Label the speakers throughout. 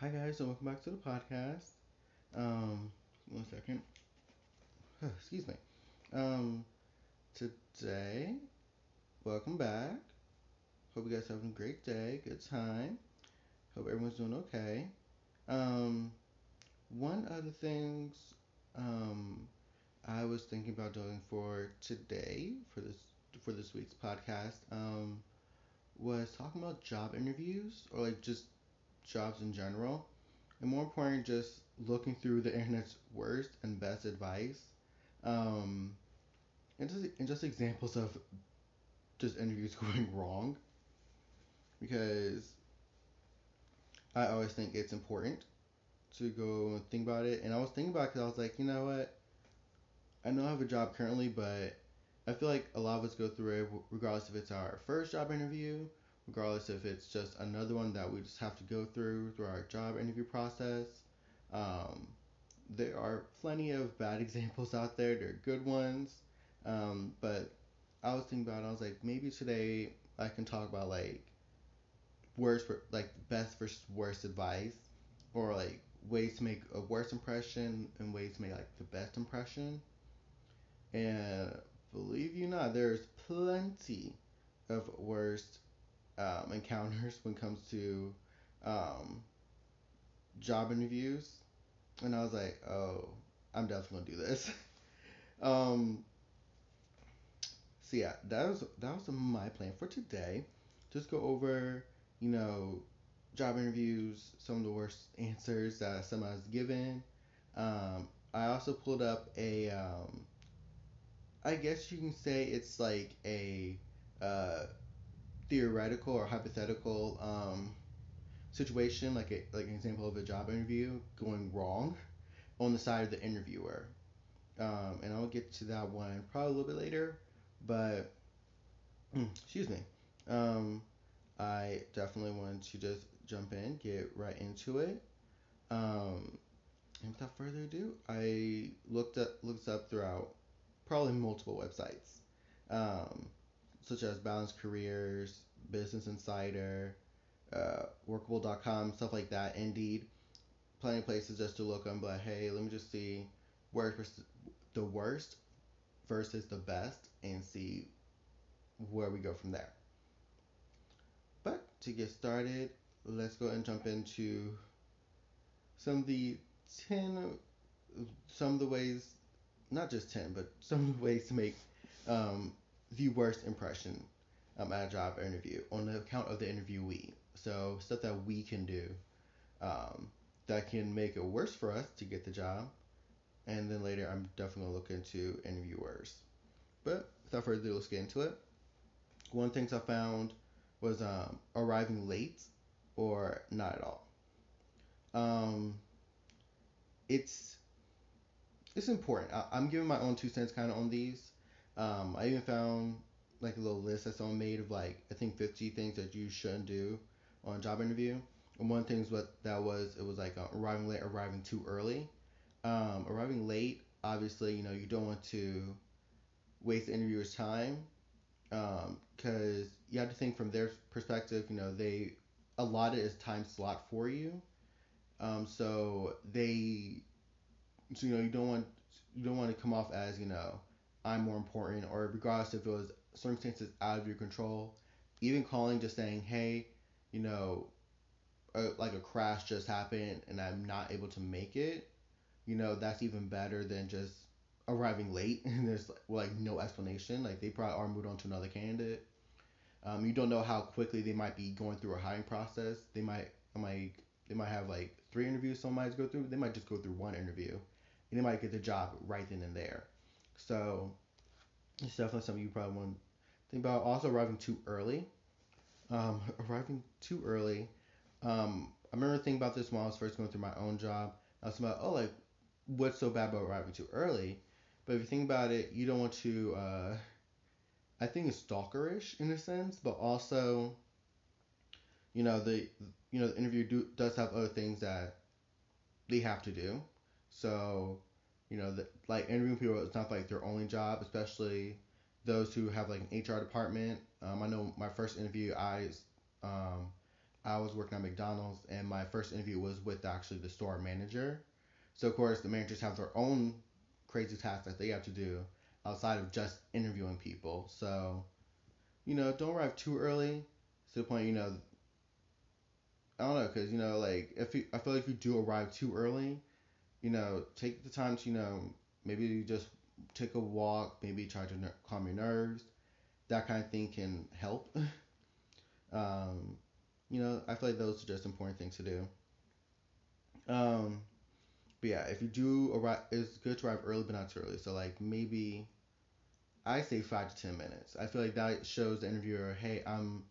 Speaker 1: Hi guys, and welcome back to the podcast. Um, one second. Excuse me. Um, today, welcome back. Hope you guys having a great day, good time. Hope everyone's doing okay. Um, one of the things um I was thinking about doing for today for this for this week's podcast um was talking about job interviews or like just jobs in general, and more important, just looking through the internet's worst and best advice, um, and just and just examples of just interviews going wrong, because I always think it's important to go and think about it, and I was thinking about it because I was like, you know what, I know I have a job currently, but I feel like a lot of us go through it regardless if it's our first job interview regardless if it's just another one that we just have to go through through our job interview process. Um, there are plenty of bad examples out there. There are good ones, um, but I was thinking about. It, I was like, maybe today I can talk about like worst, like best versus worst advice, or like ways to make a worst impression and ways to make like the best impression. And believe you not, there's plenty of worst um, encounters when it comes to um, job interviews, and I was like, oh, I'm definitely gonna do this. um, so yeah, that was that was my plan for today. Just go over, you know, job interviews, some of the worst answers that somebody's given. Um, I also pulled up a, um, I guess you can say it's like a uh, theoretical or hypothetical um, situation, like a, like an example of a job interview going wrong on the side of the interviewer. Um, and I'll get to that one probably a little bit later, but excuse me. Um, I definitely want to just jump in, get right into it. Um, and without further ado, I looked up looked up throughout probably multiple websites, um, such as Balanced Careers, Business Insider, uh, Workable.com, stuff like that. Indeed, plenty of places just to look on. But hey, let me just see where the worst versus the best, and see where we go from there. But to get started, let's go and jump into some of the 10 some of the ways not just 10 but some of the ways to make um, the worst impression um, at a job interview on the account of the interviewee. So stuff that we can do um, that can make it worse for us to get the job. And then later, I'm definitely gonna look into interviewers. But without further ado, let's get into it. One of the things I found was um, arriving late or not at all. Um, it's it's important. I, am giving my own two cents kind of on these. Um, I even found like a little list that someone made of like I think 50 things that you shouldn't do on a job interview. And one thing is what that was it was like uh, arriving late, arriving too early. Um, arriving late, obviously, you know you don't want to waste the interviewer's time because um, you have to think from their perspective. You know they allotted a time slot for you, um, so they so you know you don't want you don't want to come off as you know I'm more important or regardless if it was circumstances out of your control, even calling just saying, hey, you know, a, like a crash just happened and I'm not able to make it, you know, that's even better than just arriving late and there's like no explanation. Like they probably are moved on to another candidate. Um, you don't know how quickly they might be going through a hiring process. They might, might, they might have like three interviews. Someone might go through. They might just go through one interview, and they might get the job right then and there. So it's definitely something you probably want to think about. Also, arriving too early. Um, arriving too early. Um, I remember thinking about this when I was first going through my own job. I was about, oh, like, what's so bad about arriving too early? But if you think about it, you don't want to. Uh, I think it's stalkerish in a sense, but also, you know, the you know the interview do, does have other things that they have to do. So you know, that like interviewing people, it's not like their only job, especially those who have like an HR department. Um, I know my first interview, I um, I was working at McDonald's, and my first interview was with actually the store manager. So of course, the managers have their own crazy tasks that they have to do outside of just interviewing people. So, you know, don't arrive too early to the point, you know, I don't know, because, you know, like, if you, I feel like if you do arrive too early, you know, take the time to, you know, maybe you just take a walk, maybe try to ner- calm your nerves. That kind of thing can help. um, you know, I feel like those are just important things to do. Um, but yeah, if you do arrive, it's good to arrive early, but not too early. So like maybe I say five to ten minutes. I feel like that shows the interviewer, hey, I'm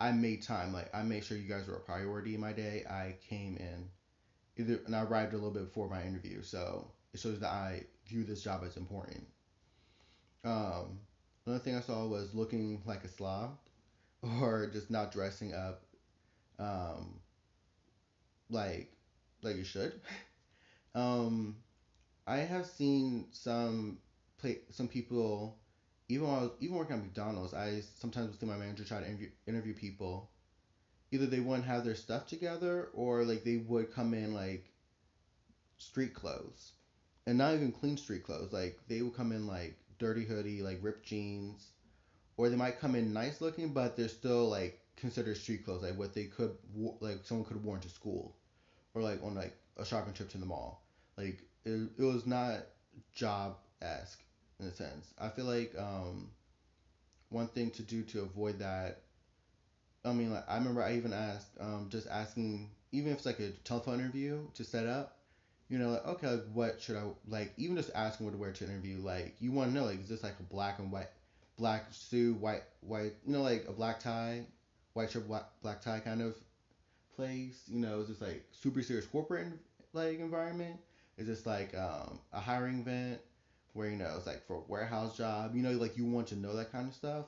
Speaker 1: I made time. Like I made sure you guys were a priority in my day. I came in either and I arrived a little bit before my interview, so it shows that I view this job as important. Um, another thing I saw was looking like a slob or just not dressing up um, like like you should. Um, I have seen some play some people even while I was, even working at McDonald's. I sometimes would see my manager try to interview interview people. Either they wouldn't have their stuff together, or like they would come in like street clothes, and not even clean street clothes. Like they would come in like dirty hoodie, like ripped jeans, or they might come in nice looking, but they're still like considered street clothes, like what they could like someone could have worn to school, or like on like a shopping trip to the mall. Like it, it was not job esque in a sense. I feel like um, one thing to do to avoid that. I mean, like I remember I even asked, um, just asking, even if it's like a telephone interview to set up. You know, like okay, like what should I like? Even just asking what to wear to interview, like you want to know, like is this like a black and white, black suit, white, white, you know, like a black tie, white shirt, black, black tie kind of place. You know, is this like super serious corporate like environment? Is this like um, a hiring event where you know it's like for a warehouse job? You know, like you want to know that kind of stuff.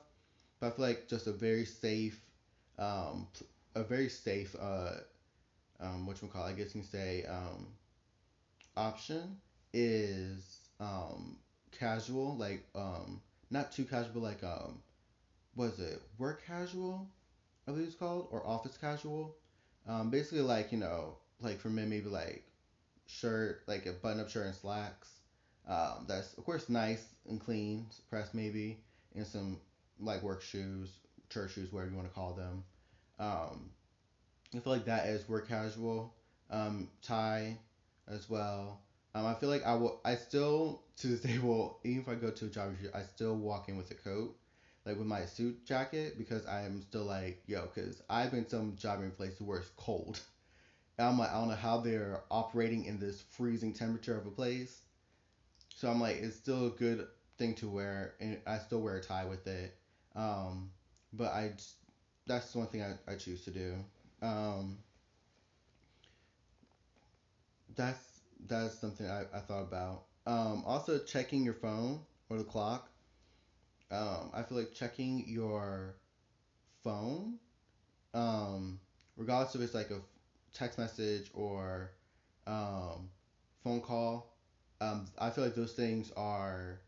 Speaker 1: But I feel like just a very safe, um, a very safe, uh, um, what you call, I guess you can say, um, option is um, casual, like um, not too casual, like um, was it work casual? I believe it's called, or office casual. Um, basically, like you know, like for men, maybe like shirt, like a button-up shirt and slacks. Um, that's of course nice and clean, pressed maybe, and some like work shoes, church shoes, whatever you want to call them. Um, I feel like that is work casual. Um, tie as well. Um, I feel like I will. I still to this day will even if I go to a job interview, I still walk in with a coat, like with my suit jacket because I am still like yo, because I've been some job in places where it's cold. And I'm like I don't know how they're operating in this freezing temperature of a place. So I'm like it's still a good thing to wear, and I still wear a tie with it. Um, but I that's the one thing I, I choose to do. Um, that's that's something I, I thought about. Um, also checking your phone or the clock. Um, I feel like checking your phone, um, regardless if it's like a text message or um, phone call. Um, I feel like those things are.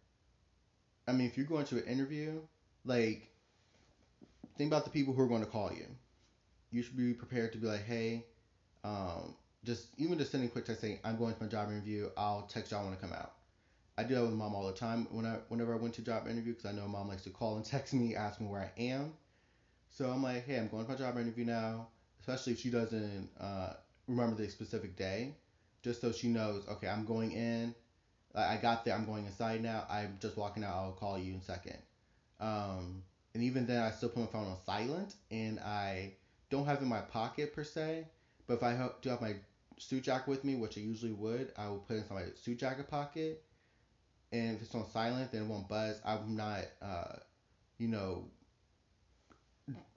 Speaker 1: I mean, if you're going to an interview, like, think about the people who are going to call you. You should be prepared to be like, hey, um, just even just sending a quick text saying, I'm going to my job interview. I'll text y'all when I come out. I do that with mom all the time when I whenever I went to job interview because I know mom likes to call and text me, ask me where I am. So I'm like, hey, I'm going to my job interview now. Especially if she doesn't uh, remember the specific day, just so she knows, okay, I'm going in. I got there. I'm going inside now. I'm just walking out. I'll call you in a second. Um, and even then, I still put my phone on silent, and I don't have it in my pocket per se. But if I do have my suit jacket with me, which I usually would, I will put it in my suit jacket pocket. And if it's on silent, then it won't buzz. I'm not, uh, you know,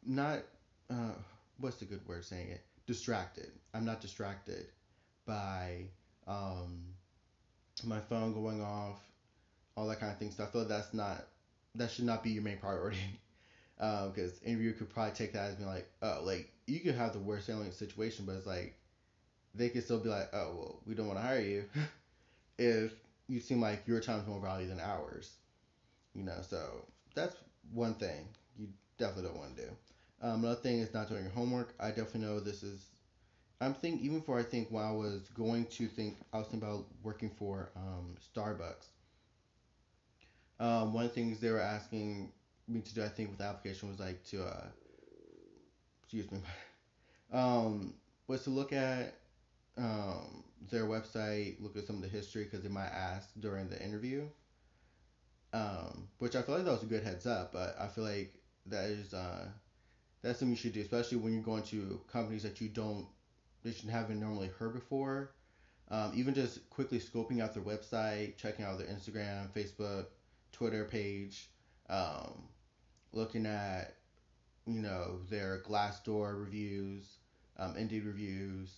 Speaker 1: not, uh, what's the good word saying it? Distracted. I'm not distracted by um, my phone going off, all that kind of thing. So I feel like that's not, that should not be your main priority. Because um, interviewer could probably take that as being like, oh, like you could have the worst handling situation, but it's like they could still be like, oh, well, we don't want to hire you if you seem like your time's more valuable than ours. You know, so that's one thing you definitely don't want to do. Um, another thing is not doing your homework. I definitely know this is. I'm thinking even for I think when I was going to think I was thinking about working for um, Starbucks. Um, one of the things they were asking me to do, I think, with the application was like to, uh, excuse me, um, was to look at um, their website, look at some of the history because they might ask during the interview. Um, which I feel like that was a good heads up, but I feel like that is uh, that's something you should do, especially when you're going to companies that you don't that you haven't normally heard before. Um, even just quickly scoping out their website, checking out their Instagram, Facebook, Twitter page, um, looking at you know their Glassdoor reviews, um, Indeed reviews,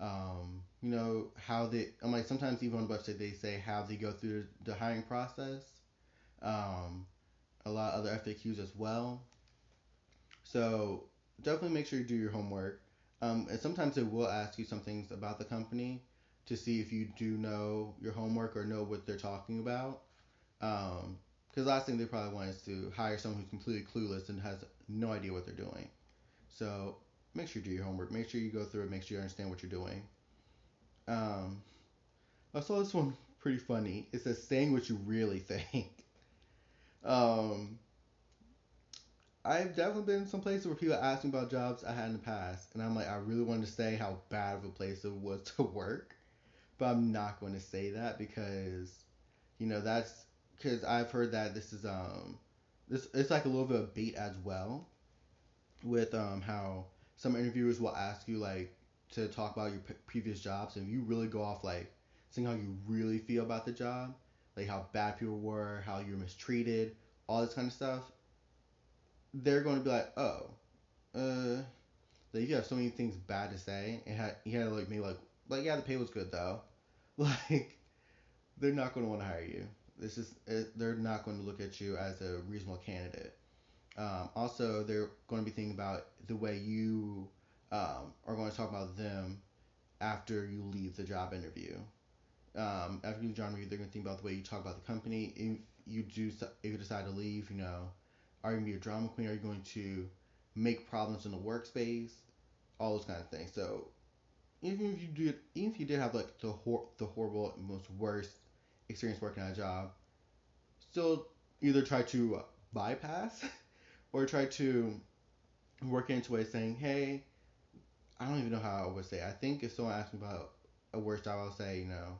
Speaker 1: um, you know how they. I'm like sometimes even on the website they say how they go through the hiring process. Um, a lot of other FAQs as well. So definitely make sure you do your homework. Um, and sometimes they will ask you some things about the company to see if you do know your homework or know what they're talking about. Because last thing they probably want is to hire someone who's completely clueless and has no idea what they're doing. So make sure you do your homework. Make sure you go through it. Make sure you understand what you're doing. Um, I saw this one pretty funny. It says saying what you really think. Um, I've definitely been in some places where people ask me about jobs I had in the past, and I'm like, I really wanted to say how bad of a place it was to work, but I'm not going to say that because, you know, that's because I've heard that this is um, this it's like a little bit of bait as well, with um how some interviewers will ask you like to talk about your p- previous jobs, and you really go off like seeing how you really feel about the job, like how bad people were, how you're mistreated, all this kind of stuff, they're going to be like, oh, uh, like you have so many things bad to say, and had you had like me like like yeah, the pay was good though, like they're not going to want to hire you. This is it, they're not going to look at you as a reasonable candidate. Um, also, they're going to be thinking about the way you um, are going to talk about them after you leave the job interview. Um, after you leave the job interview, they're going to think about the way you talk about the company. If you do, if you decide to leave, you know, are you going to be a drama queen? Are you going to make problems in the workspace? All those kind of things. So even if you did, even if you did have like the hor- the horrible, most worst experience working at a job, still either try to bypass or try to work into a saying, hey, I don't even know how I would say. It. I think if someone asked me about a worst job, I'll say, you know,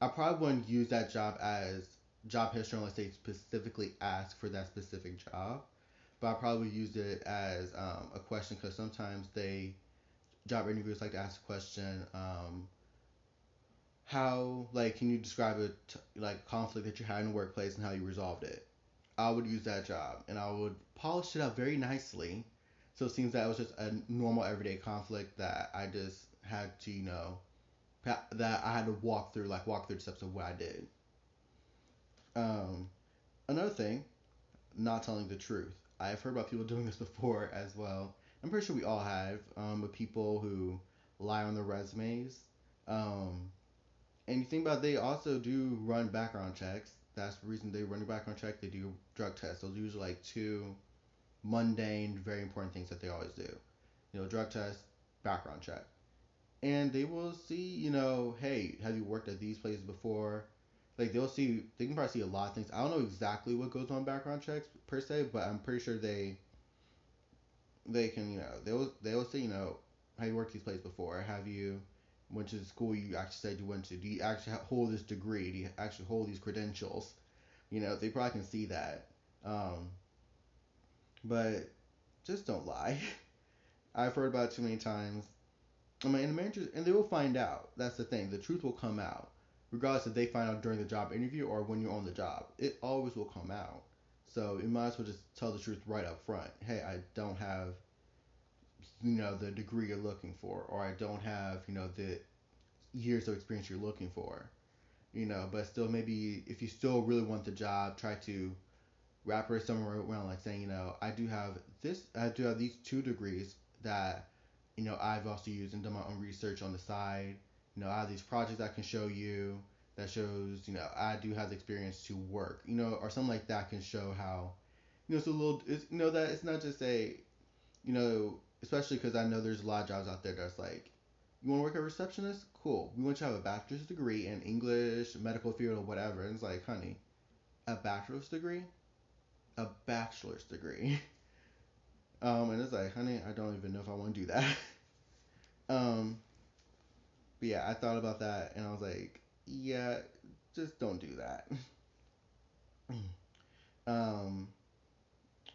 Speaker 1: I probably wouldn't use that job as job history unless they specifically ask for that specific job. But I probably used it as um, a question because sometimes they job interviewers like to ask a question. Um, how like can you describe a t- like conflict that you had in the workplace and how you resolved it? I would use that job and I would polish it up very nicely. So it seems that it was just a normal everyday conflict that I just had to you know that I had to walk through like walk through the steps of what I did. Um, another thing, not telling the truth. I've heard about people doing this before as well. I'm pretty sure we all have, um, with people who lie on their resumes. Um, and you think about it, they also do run background checks. That's the reason they run a background check. They do drug tests. Those are usually like two mundane, very important things that they always do. You know, drug test, background check. And they will see, you know, hey, have you worked at these places before? like they'll see they can probably see a lot of things. I don't know exactly what goes on background checks per se, but I'm pretty sure they they can you know they'll they'll say you know have you worked these places before? Have you went to the school you actually said you went to? Do you actually hold this degree? Do you actually hold these credentials? You know they probably can see that. Um, but just don't lie. I've heard about it too many times. I mean, and the managers, and they will find out. That's the thing. The truth will come out regardless if they find out during the job interview or when you're on the job. It always will come out. So you might as well just tell the truth right up front. Hey, I don't have, you know, the degree you're looking for, or I don't have, you know, the years of experience you're looking for. You know, but still, maybe if you still really want the job, try to wrap it somewhere around like saying, you know, I do have this, I do have these two degrees that, you know, I've also used and done my own research on the side you know, I have these projects I can show you that shows, you know, I do have the experience to work, you know, or something like that can show how, you know, it's a little, it's, you know, that it's not just a, you know, especially because I know there's a lot of jobs out there that's like, you want to work a receptionist? Cool. We want you to have a bachelor's degree in English, medical field, or whatever. And it's like, honey, a bachelor's degree? A bachelor's degree. um, and it's like, honey, I don't even know if I want to do that. um, but yeah, I thought about that and I was like, yeah, just don't do that. um,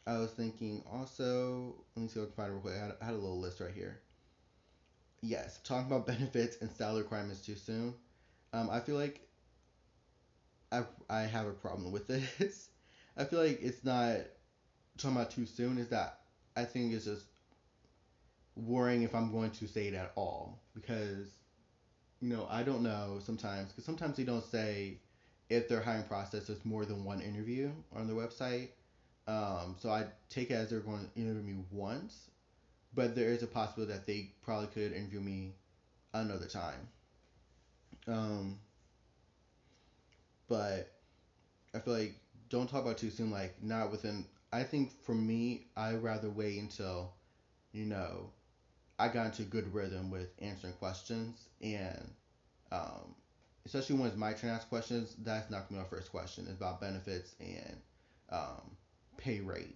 Speaker 1: I was thinking also, let me see if I can find it real quick. I had, I had a little list right here. Yes, talking about benefits and salary requirements too soon. Um, I feel like I, I have a problem with this. I feel like it's not talking about too soon, is that I think it's just worrying if I'm going to say it at all. Because, you know, I don't know sometimes, because sometimes they don't say if their hiring process is more than one interview on their website. Um, so I take it as they're going to interview me once, but there is a possibility that they probably could interview me another time. Um, but I feel like don't talk about too soon. Like not within. I think for me, I rather wait until, you know, I got into a good rhythm with answering questions and, um, especially when it's my turn to ask questions. That's not gonna be my first question. It's about benefits and um, pay rate.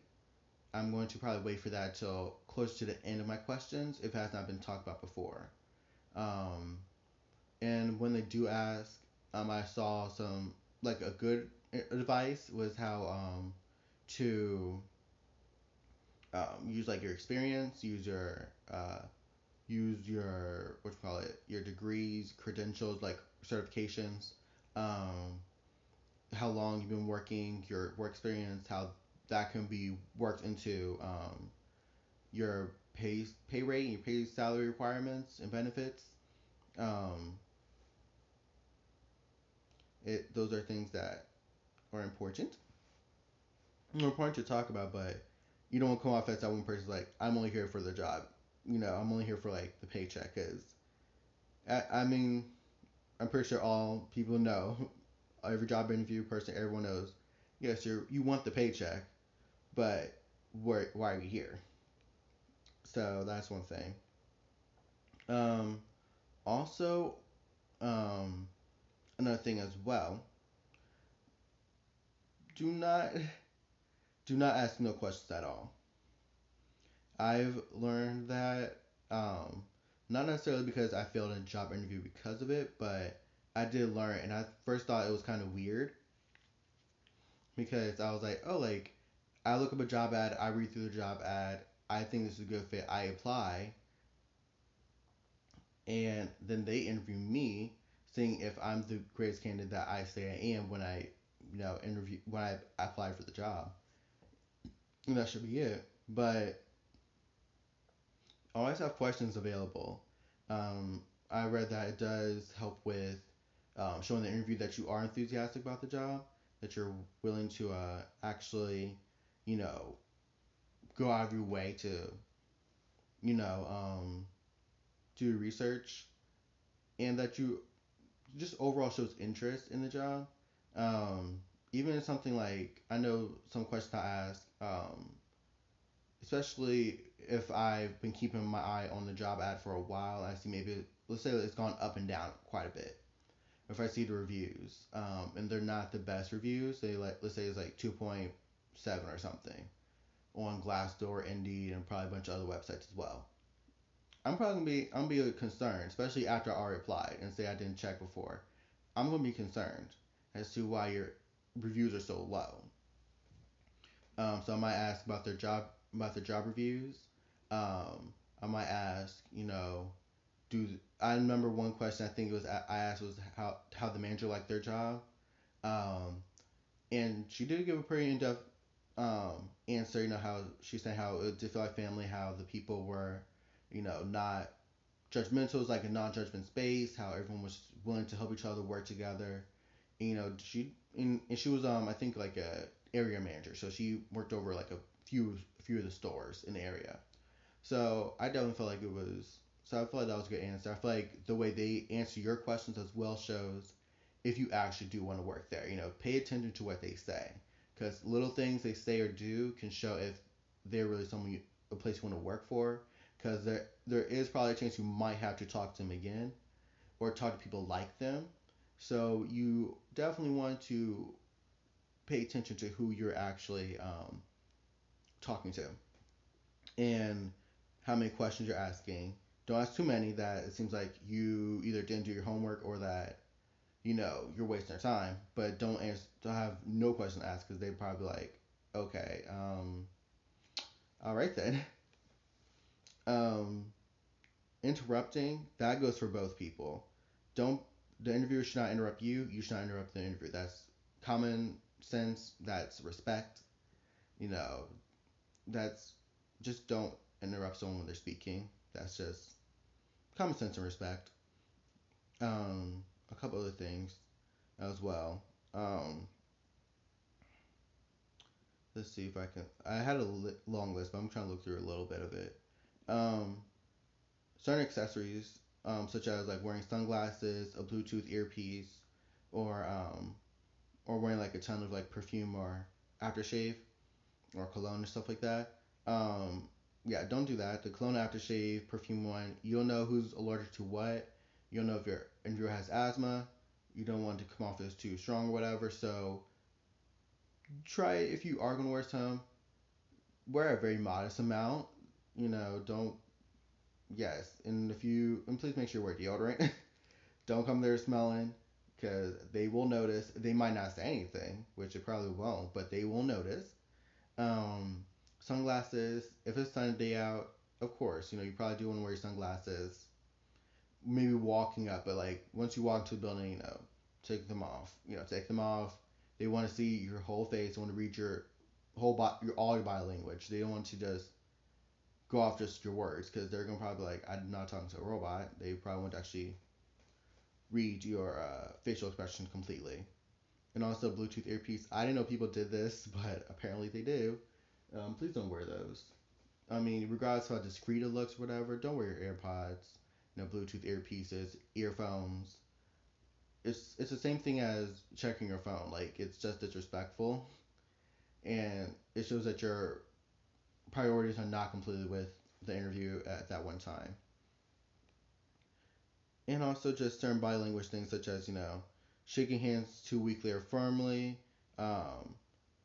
Speaker 1: I'm going to probably wait for that till close to the end of my questions if it has not been talked about before. Um, and when they do ask, um, I saw some like a good advice was how um, to um, use like your experience, use your uh, use your what you call it, your degrees, credentials, like certifications, um, how long you've been working, your work experience, how that can be worked into um, your pay pay rate, your pay salary requirements and benefits. Um, it those are things that are important. Are important to talk about, but you don't come off as that one person like I'm only here for the job. You know, I'm only here for like the paycheck. Cause I, I mean, I'm pretty sure all people know, every job interview person, everyone knows. Yes, you you want the paycheck, but why, are you here? So that's one thing. Um, also, um, another thing as well. Do not do not ask no questions at all. I've learned that um, not necessarily because I failed a job interview because of it, but I did learn, and I first thought it was kind of weird because I was like, oh, like I look up a job ad, I read through the job ad, I think this is a good fit, I apply, and then they interview me, seeing if I'm the greatest candidate that I say I am when I, you know, interview when I apply for the job. And that should be it. But always have questions available. Um, I read that it does help with um, showing the interview that you are enthusiastic about the job, that you're willing to uh, actually, you know, go out of your way to, you know, um, do research, and that you just overall shows interest in the job. Um, even something like I know some questions I ask, um, especially if I've been keeping my eye on the job ad for a while, I see maybe let's say it's gone up and down quite a bit. If I see the reviews, um, and they're not the best reviews, they like let's say it's like two point seven or something on Glassdoor, Indeed, and probably a bunch of other websites as well. I'm probably gonna be I'm gonna be concerned, especially after I already applied and say I didn't check before. I'm gonna be concerned as to why your reviews are so low. Um, so I might ask about their job about their job reviews. Um, I might ask, you know, do I remember one question I think it was I asked was how how the manager liked their job, um, and she did give a pretty in depth um, answer. You know how she said how it did feel like family, how the people were, you know, not judgmental. It was like a non-judgment space. How everyone was willing to help each other work together. And, you know, she and, and she was um I think like a area manager, so she worked over like a few few of the stores in the area. So I definitely felt like it was. So I feel like that was a good answer. I feel like the way they answer your questions as well shows if you actually do want to work there. You know, pay attention to what they say because little things they say or do can show if they're really someone you, a place you want to work for, because there there is probably a chance you might have to talk to them again, or talk to people like them. So you definitely want to pay attention to who you're actually um, talking to, and how many questions you're asking. Don't ask too many that it seems like you either didn't do your homework or that you know you're wasting their time. But don't answer, don't have no question to ask because they probably like, okay, um, all right then. Um, interrupting that goes for both people. Don't the interviewer should not interrupt you. You should not interrupt the interviewer. That's common sense. That's respect. You know, that's just don't interrupt someone when they're speaking. That's just common sense and respect. Um, a couple other things as well. Um, let's see if I can. I had a li- long list, but I'm trying to look through a little bit of it. Um, certain accessories, um, such as like wearing sunglasses, a Bluetooth earpiece, or um, or wearing like a ton of like perfume or aftershave or cologne and stuff like that. Um, yeah, don't do that. The cologne aftershave, perfume one, you'll know who's allergic to what. You'll know if your interviewer has asthma. You don't want to come off as too strong or whatever. So try if you are gonna wear some, wear a very modest amount. You know, don't. Yes, and if you and please make sure you wear deodorant. don't come there smelling because they will notice. They might not say anything, which it probably won't, but they will notice. Um, sunglasses. If it's sunny day out, of course, you know you probably do want to wear your sunglasses. Maybe walking up, but like once you walk to a building, you know, take them off. You know, take them off. They want to see your whole face. They want to read your whole body, your all your body language. They don't want to just go off just your words because they're gonna probably like, I'm not talking to a robot. They probably want to actually read your uh, facial expression completely. And also Bluetooth earpiece. I didn't know people did this, but apparently they do. Um, please don't wear those. I mean, regardless of how discreet it looks, whatever, don't wear your AirPods, you know, Bluetooth earpieces, earphones. It's it's the same thing as checking your phone. Like it's just disrespectful, and it shows that your priorities are not completely with the interview at that one time. And also just certain body language things such as you know, shaking hands too weakly or firmly, um,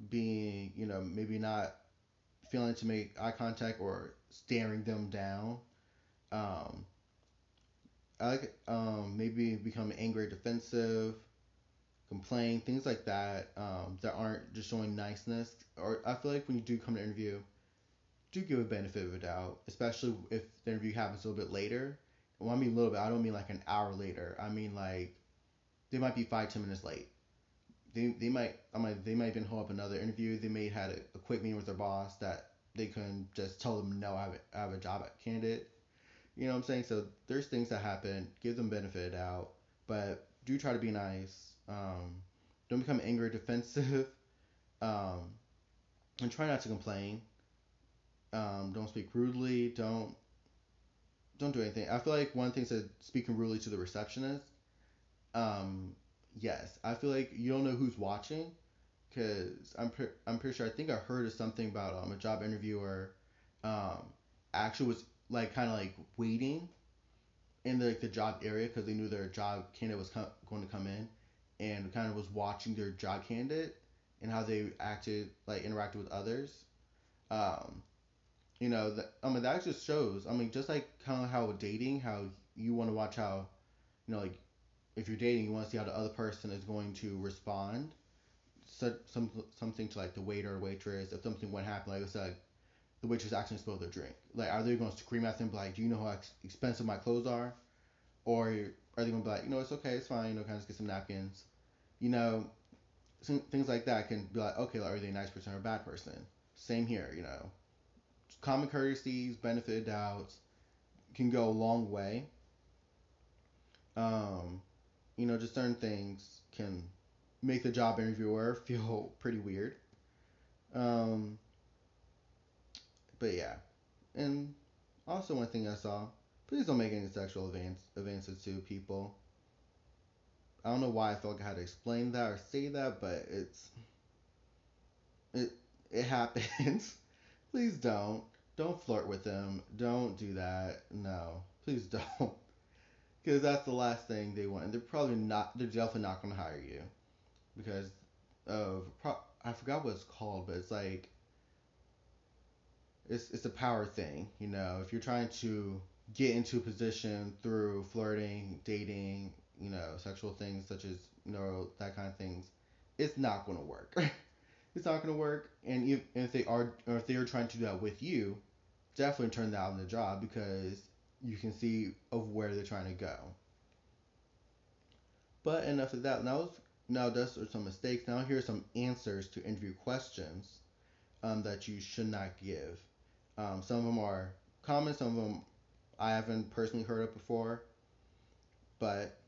Speaker 1: being you know maybe not feeling to make eye contact or staring them down. Um, I like um, maybe become angry, defensive, complain, things like that um, that aren't just showing niceness. Or I feel like when you do come to interview, do give a benefit of a doubt, especially if the interview happens a little bit later. Well, I mean a little bit. I don't mean like an hour later. I mean like they might be five ten minutes late. They, they might I might they might even hold up another interview. They may have had a, a quick meeting with their boss that they couldn't just tell them no. I have have a job at candidate. You know what I'm saying? So there's things that happen. Give them benefit out, but do try to be nice. Um, don't become angry, defensive, um, and try not to complain. Um, don't speak rudely. Don't don't do anything. I feel like one thing said speaking rudely to the receptionist. Um, yes, I feel like you don't know who's watching, because I'm pre- I'm pretty sure I think I heard of something about um a job interviewer, um, actually was like kind of like waiting in the like, the job area because they knew their job candidate was com- going to come in, and kind of was watching their job candidate and how they acted like interacted with others. Um, you know, that, I mean that just shows. I mean, just like kind of how dating, how you want to watch how, you know, like if you're dating, you want to see how the other person is going to respond. So, some something to like the waiter or waitress. If something went happen, like I said, the waitress actually spilled their drink. Like, are they going to scream at them like, "Do you know how ex- expensive my clothes are?" Or are they going to be like, "You know, it's okay, it's fine. You know, kind of just get some napkins." You know, some, things like that can be like, okay, like, are they a nice person or a bad person? Same here. You know, common courtesies, benefit of doubts can go a long way. Um, you know, just certain things can make the job interviewer feel pretty weird. Um, but yeah, and also one thing I saw: please don't make any sexual advance, advances to people. I don't know why I felt like I had to explain that or say that, but it's it it happens. please don't. don't flirt with them. Don't do that. No, please don't. Because that's the last thing they want. And they're probably not. They're definitely not going to hire you because of pro- I forgot what it's called, but it's like it's it's a power thing. You know, if you're trying to get into a position through flirting, dating, you know, sexual things such as you know that kind of things, it's not going to work. it's not going to work. And if, if they are, or if they are trying to do that with you, definitely turn that on the job because you can see of where they're trying to go. But enough of that. Now, now those are some mistakes. Now here are some answers to interview questions um, that you should not give. Um, some of them are common. Some of them I haven't personally heard of before, but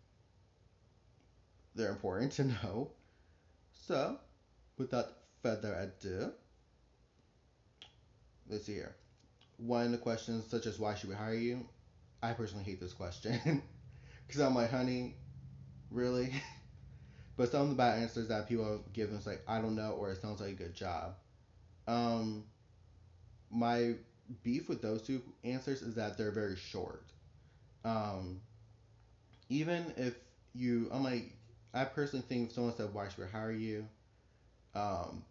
Speaker 1: they're important to know. So, without further ado, let's see here. One of the questions, such as why should we hire you? I personally hate this question because I'm like, honey, really? but some of the bad answers that people give is like, I don't know, or it sounds like a good job. Um, my beef with those two answers is that they're very short. Um, even if you, I'm like, I personally think if someone said, why should we hire you? Um,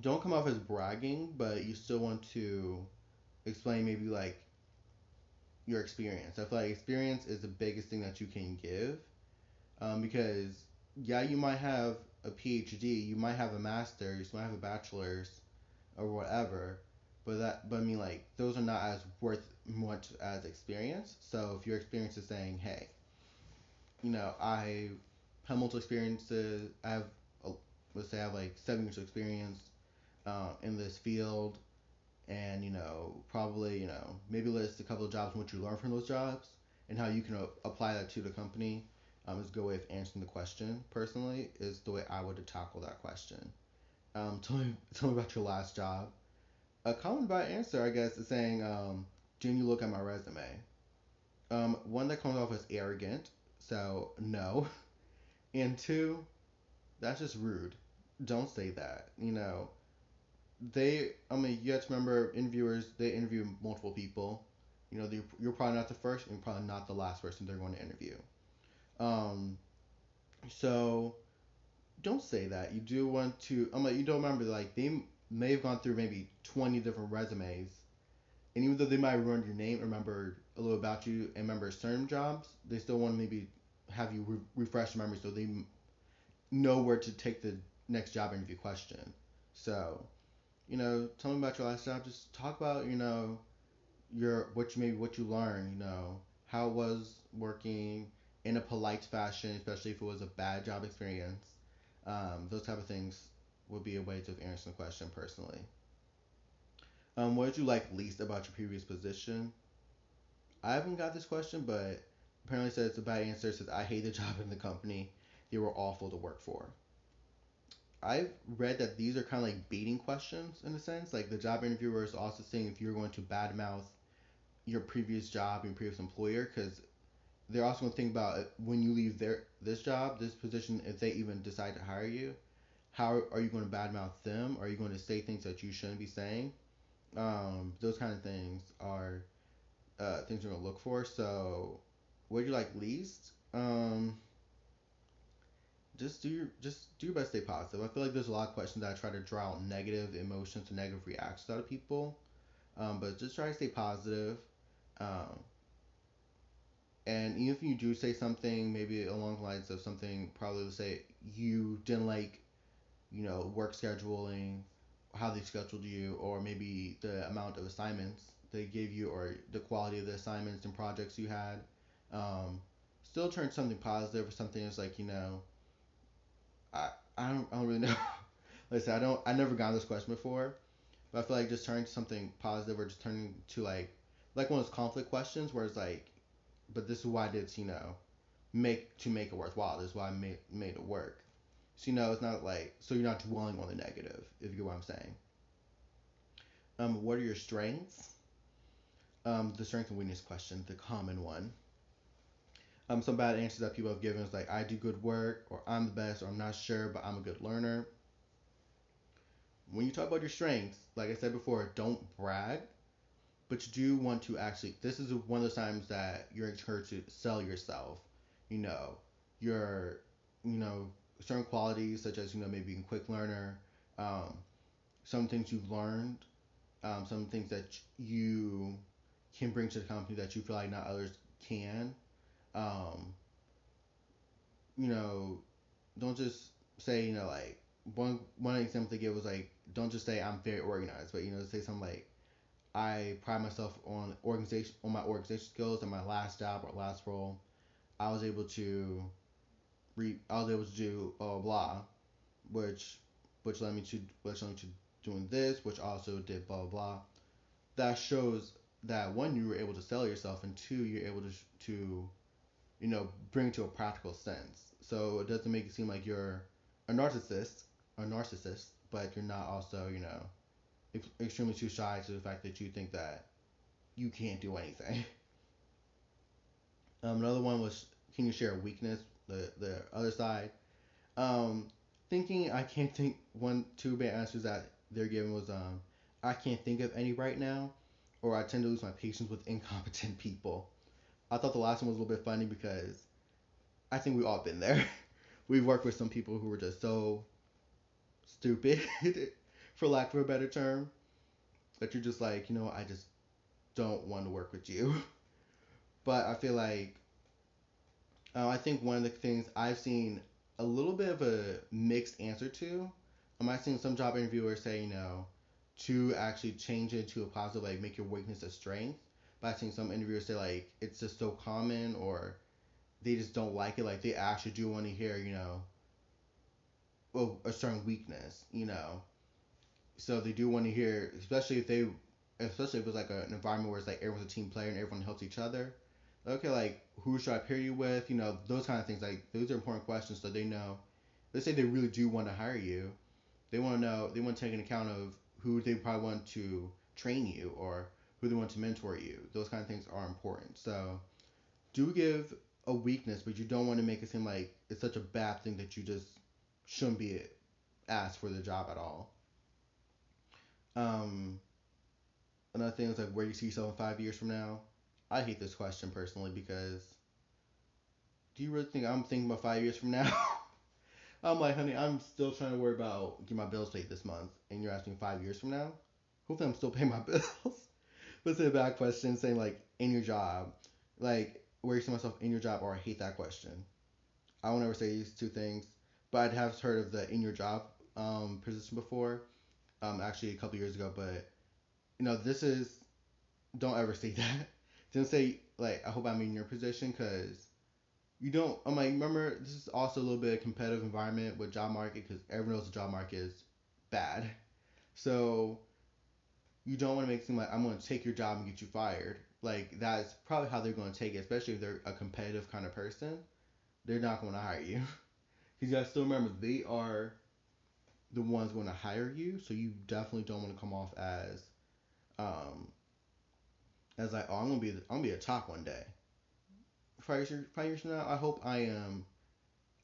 Speaker 1: don't come off as bragging, but you still want to explain maybe like your experience. I feel like experience is the biggest thing that you can give. Um, because yeah, you might have a PhD, you might have a master's, you might have a bachelor's, or whatever, but that, but I mean like those are not as worth much as experience. So if your experience is saying, hey, you know, I have multiple experiences. I have, a, let's say, I have like seven years of experience uh, in this field and you know probably you know maybe list a couple of jobs and what you learn from those jobs and how you can uh, apply that to the company um, is a good way of answering the question personally is the way i would tackle that question um, tell, me, tell me about your last job. A common bad answer i guess is saying um, didn't you look at my resume. Um, one that comes off as arrogant so no. And two that's just rude. Don't say that you know. They, I mean, you have to remember interviewers, they interview multiple people. You know, you're probably not the first and probably not the last person they're going to interview. Um, so don't say that. You do want to, I'm like, you don't remember, like, they may have gone through maybe 20 different resumes. And even though they might remember your name, remember a little about you, and remember certain jobs, they still want to maybe have you re- refresh your memory so they know where to take the next job interview question. So you know, tell me about your last job. Just talk about, you know, your what you maybe what you learned, you know, how it was working in a polite fashion, especially if it was a bad job experience. Um, those type of things would be a way to answer the question personally. Um, what did you like least about your previous position? I haven't got this question, but apparently said it's a bad answer. It says I hate the job in the company. They were awful to work for. I've read that these are kind of like baiting questions in a sense. Like the job interviewer is also saying if you're going to badmouth your previous job, your previous employer, because they're also going to think about when you leave their this job, this position, if they even decide to hire you, how are you going to badmouth them? Are you going to say things that you shouldn't be saying? Um, those kind of things are uh, things you're going to look for. So, what do you like least? Um, just do your just do your best to stay positive. I feel like there's a lot of questions that I try to draw out negative emotions and negative reactions out of people. Um, but just try to stay positive. Um, and even if you do say something, maybe along the lines of something, probably to say you didn't like, you know, work scheduling, how they scheduled you, or maybe the amount of assignments they gave you, or the quality of the assignments and projects you had. Um, still turn something positive or something that's like, you know, I, I don't I don't really know. Listen, I don't I never got this question before, but I feel like just turning to something positive or just turning to like like one of those conflict questions where it's like, but this is why I did you know make to make it worthwhile. This is why I made made it work. So you know it's not like so you're not dwelling on the negative if you get what I'm saying. Um, what are your strengths? Um, the strength and weakness question, the common one. Um, some bad answers that people have given is like I do good work, or I'm the best, or I'm not sure, but I'm a good learner. when you talk about your strengths, like I said before, don't brag, but you do want to actually. This is one of those times that you're encouraged to sell yourself. You know, your, you know, certain qualities such as you know maybe being a quick learner, um, some things you've learned, um, some things that you can bring to the company that you feel like not others can. Um, you know, don't just say you know like one one example they give was like don't just say I'm very organized, but you know say something like I pride myself on organization on my organization skills. and my last job or last role, I was able to re I was able to do blah blah, blah which which led me to which led me to doing this, which also did blah blah. That shows that one you were able to sell yourself, and two you're able to to you know bring to a practical sense. So it doesn't make it seem like you're a narcissist, a narcissist, but you're not also you know extremely too shy to the fact that you think that you can't do anything. Um, another one was, can you share a weakness? The the other side. Um, thinking I can't think one two bad answers that they're giving was um I can't think of any right now, or I tend to lose my patience with incompetent people. I thought the last one was a little bit funny because I think we've all been there. We've worked with some people who were just so stupid, for lack of a better term, that you're just like, you know, I just don't want to work with you. But I feel like uh, I think one of the things I've seen a little bit of a mixed answer to. Um, I've seen some job interviewers say, you know, to actually change it to a positive, like make your weakness a strength. But I've seen some interviewers say like it's just so common or they just don't like it. Like they actually do want to hear, you know, well, a certain weakness, you know. So they do want to hear, especially if they, especially if it's like a, an environment where it's like everyone's a team player and everyone helps each other. Okay, like who should I pair you with? You know, those kind of things. Like those are important questions, so they know. Let's say they really do want to hire you. They want to know. They want to take an account of who they probably want to train you or who they want to mentor you. Those kind of things are important. So do give a weakness, but you don't want to make it seem like it's such a bad thing that you just shouldn't be asked for the job at all. Um, another thing is like where do you see yourself in five years from now. I hate this question personally because do you really think I'm thinking about five years from now? I'm like, honey, I'm still trying to worry about getting my bills paid this month, and you're asking five years from now? Hopefully, I'm still paying my bills. but it's a bad question saying like in your job, like where you see myself in your job, or I hate that question. I won't ever say these two things, but I'd have heard of the in your job um, position before, um, actually a couple years ago. But you know, this is don't ever say that. Don't say like I hope I'm in your position because you don't. I'm like remember this is also a little bit of competitive environment with job market because everyone knows the job market is bad. So you don't want to make it seem like I'm going to take your job and get you fired. Like that's probably how they're going to take it, especially if they're a competitive kind of person. They're not going to hire you. Because you to still remember they are the ones going to hire you, so you definitely don't want to come off as um, as like, oh, I'm gonna be the, I'm gonna be a top one day. Five years, five years from now, I hope I am.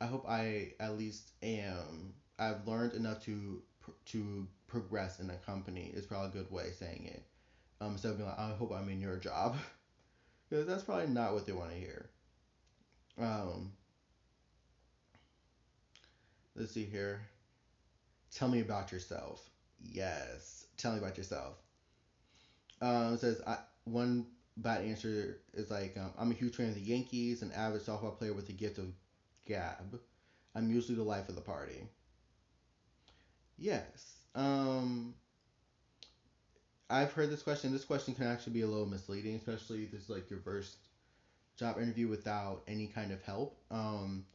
Speaker 1: I hope I at least am. I've learned enough to to progress in a company. Is probably a good way of saying it. Um, instead of being like, I hope I'm in your job, because that's probably not what they want to hear. Um, let's see here. Tell me about yourself. Yes, tell me about yourself. Um, says I one bad answer is like um, I'm a huge fan of the Yankees, an avid softball player with the gift of gab. I'm usually the life of the party. Yes. Um, I've heard this question. This question can actually be a little misleading, especially if this is like your first job interview without any kind of help. Um,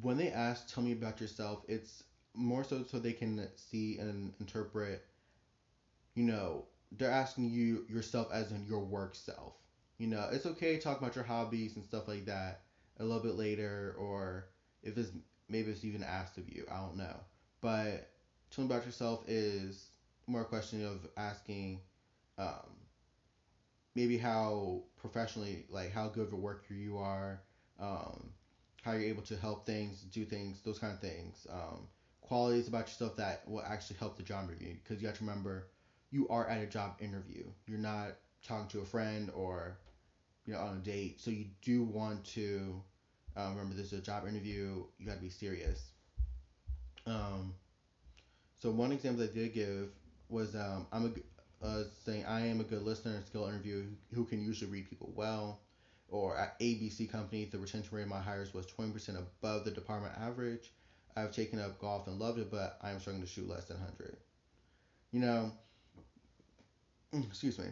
Speaker 1: when they ask, tell me about yourself, it's more so so they can see and interpret, you know, they're asking you yourself as in your work self. You know, it's okay to talk about your hobbies and stuff like that a little bit later, or if it's maybe it's even asked of you. I don't know. But telling about yourself is more a question of asking um, maybe how professionally, like how good of a worker you are, um, how you're able to help things, do things, those kind of things. Um, qualities about yourself that will actually help the job interview. Because you have to remember, you are at a job interview. You're not talking to a friend or you know on a date. So you do want to um, remember this is a job interview. You got to be serious. Um, so one example I did give was um, I'm a uh, saying I am a good listener and skill interview who can usually read people well. Or at ABC company, the retention rate of my hires was 20% above the department average. I've taken up golf and loved it, but I'm struggling to shoot less than 100. You know, mm, excuse me.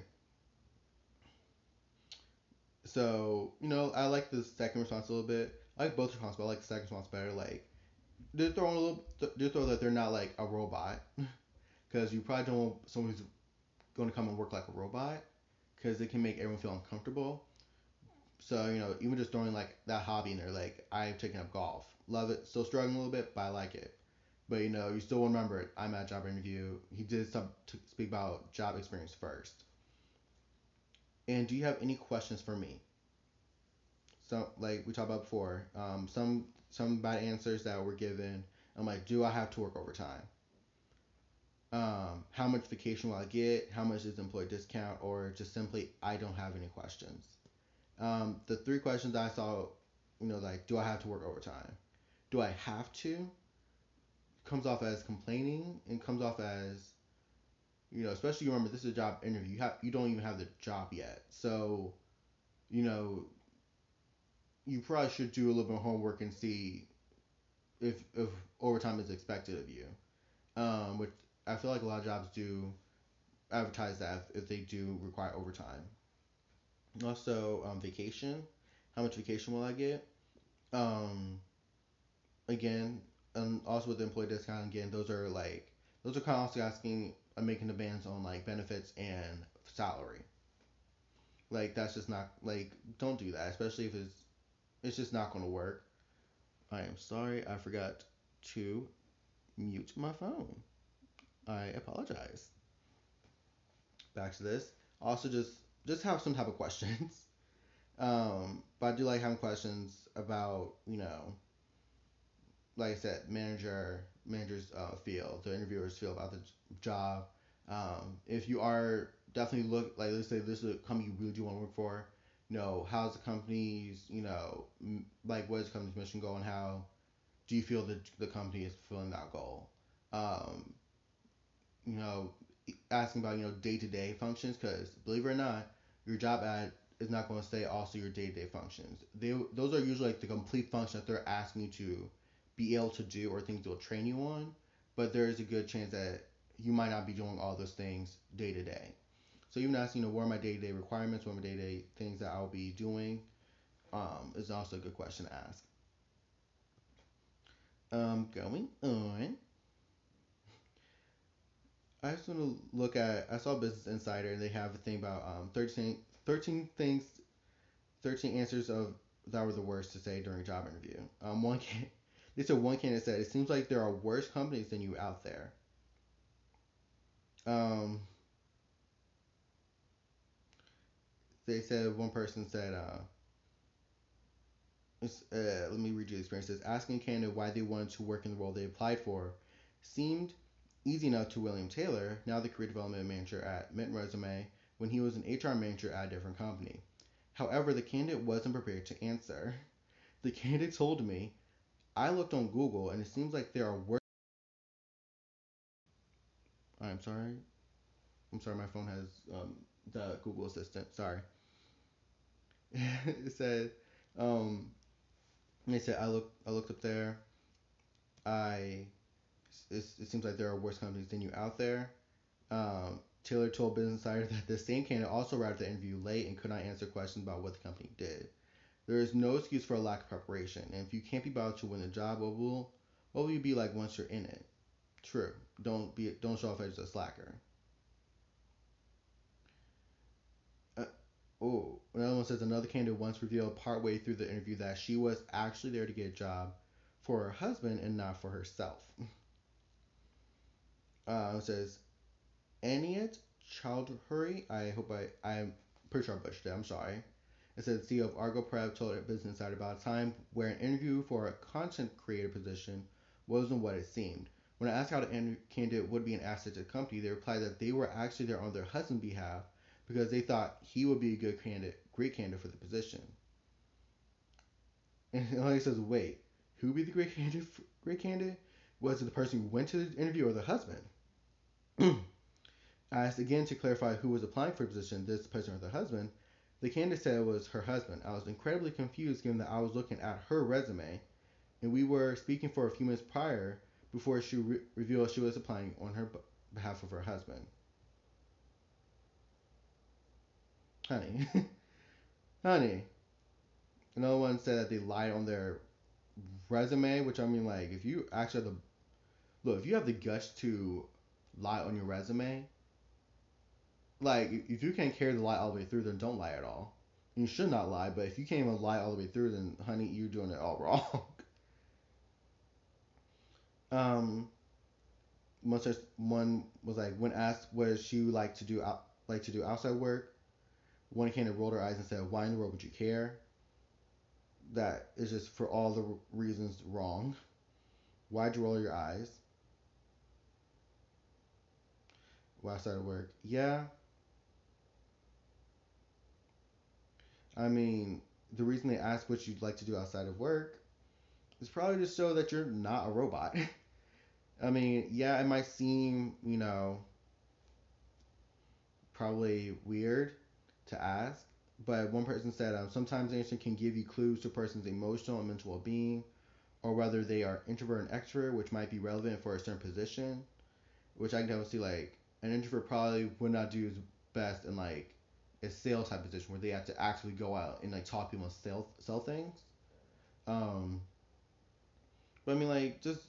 Speaker 1: So, you know, I like the second response a little bit. I like both responses, but I like the second response better. Like, they're throwing a little, they're throwing that they're not like a robot. Because you probably don't want someone who's going to come and work like a robot. Because it can make everyone feel uncomfortable. So, you know, even just throwing like that hobby in there, like, I've taken up golf. Love it. Still struggling a little bit, but I like it. But, you know, you still remember it. I'm at job interview. He did to speak about job experience first. And do you have any questions for me? So, like we talked about before, um, some some bad answers that were given. I'm like, do I have to work overtime? Um, how much vacation will I get? How much is employee discount? Or just simply, I don't have any questions. Um, the three questions I saw, you know, like, do I have to work overtime? Do I have to? Comes off as complaining and comes off as you know, especially remember this is a job interview. You have you don't even have the job yet, so you know you probably should do a little bit of homework and see if if overtime is expected of you. Um, which I feel like a lot of jobs do advertise that if they do require overtime. Also, um, vacation. How much vacation will I get? Um, again, and also with the employee discount, again, those are like those are kind of also asking making demands on like benefits and salary. Like that's just not like don't do that, especially if it's it's just not to work. I am sorry, I forgot to mute my phone. I apologize. Back to this. Also, just just have some type of questions. Um, but I do like having questions about you know, like I said, manager managers uh, feel, the interviewers feel about the job. Um, if you are definitely look like let's say this is a company you really do want to work for, you know, how's the company's you know m- like what is the company's mission goal and how do you feel that the company is fulfilling that goal? Um, you know, asking about you know day to day functions because believe it or not, your job ad is not going to say also your day to day functions. They those are usually like the complete function that they're asking you to be able to do or things they'll train you on, but there is a good chance that you might not be doing all those things day to day. So even asking, you know, what are my day to day requirements, what are my day to day things that I'll be doing, um, is also a good question to ask. Um, going on. I just want to look at. I saw Business Insider and they have a thing about um, 13, 13 things, 13 answers of that were the worst to say during a job interview. Um, one they said one candidate said it seems like there are worse companies than you out there. Um, they said one person said, uh, uh, let me read you the experience. It says asking a candidate why they wanted to work in the role they applied for seemed easy enough to William Taylor, now the career development manager at Mint Resume, when he was an HR manager at a different company. However, the candidate wasn't prepared to answer. The candidate told me, I looked on Google and it seems like there are worse. I'm sorry. I'm sorry, my phone has um, the Google Assistant. Sorry. it said, um, they said I looked I looked up there. I it, it seems like there are worse companies than you out there. Um, Taylor told Business Insider that the same candidate also arrived at the interview late and could not answer questions about what the company did. There is no excuse for a lack of preparation, and if you can't be bothered to win the job, what will what will you be like once you're in it? True. Don't be don't show off as a slacker. Uh, oh, another one says another candidate once revealed partway through the interview that she was actually there to get a job for her husband and not for herself. Uh, it says Aniet. I hope I I'm pretty sure I butchered it. I'm sorry. It says the CEO of Argo Prep told Business Insider about a time where an interview for a content creator position wasn't what it seemed. When I asked how the candidate would be an asset to the company, they replied that they were actually there on their husband's behalf because they thought he would be a good candidate, great candidate for the position. And he says, wait, who would be the great candidate? Great candidate? Was it the person who went to the interview or the husband? I asked again to clarify who was applying for the position, this person or the husband. The candidate said it was her husband. I was incredibly confused given that I was looking at her resume and we were speaking for a few minutes prior before she re- revealed she was applying on her b- behalf of her husband. Honey. Honey. Another one said that they lied on their resume, which I mean, like, if you actually the look, if you have the guts to lie on your resume, like, if you can't carry the lie all the way through, then don't lie at all. You should not lie, but if you can't even lie all the way through, then honey, you're doing it all wrong. um, one one was like when asked what she like to do out like to do outside work, one candidate rolled her eyes and said, "Why in the world would you care?" That is just for all the reasons wrong. Why'd you roll your eyes? Why outside of work? Yeah. I mean, the reason they ask what you'd like to do outside of work is probably to show that you're not a robot. I mean, yeah, it might seem, you know, probably weird to ask, but one person said um, sometimes answering can give you clues to a person's emotional and mental well-being, or whether they are introvert and extrovert, which might be relevant for a certain position. Which I can definitely see, like an introvert probably would not do his best in like a sales type position where they have to actually go out and like talk people and sell sell things. Um, but I mean, like just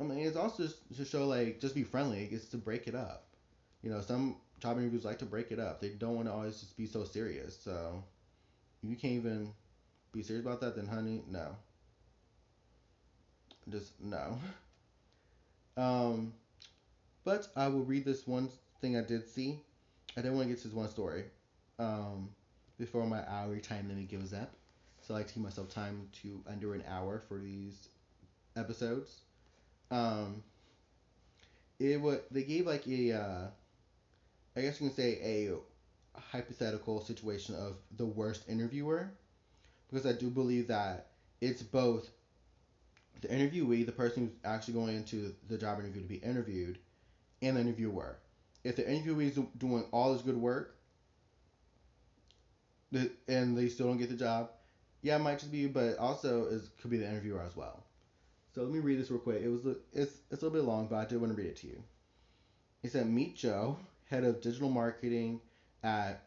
Speaker 1: I mean, it's also just to show like just be friendly. It's to break it up. You know, some job interviews like to break it up. They don't want to always just be so serious. So you can't even be serious about that, then honey, no. Just no. Um, but I will read this one thing I did see. I didn't want to get to this one story. Um, before my hour time limit gives up. So I like to give myself time to under an hour for these episodes. Um, it would they gave like a uh, I guess you can say a hypothetical situation of the worst interviewer because I do believe that it's both the interviewee, the person who's actually going into the job interview to be interviewed, and the interviewer. If the interviewee is doing all this good work and they still don't get the job, yeah, it might just be, but also it could be the interviewer as well. So let me read this real quick. It was it's it's a little bit long, but I did want to read it to you. It said, "Meet Joe, head of digital marketing at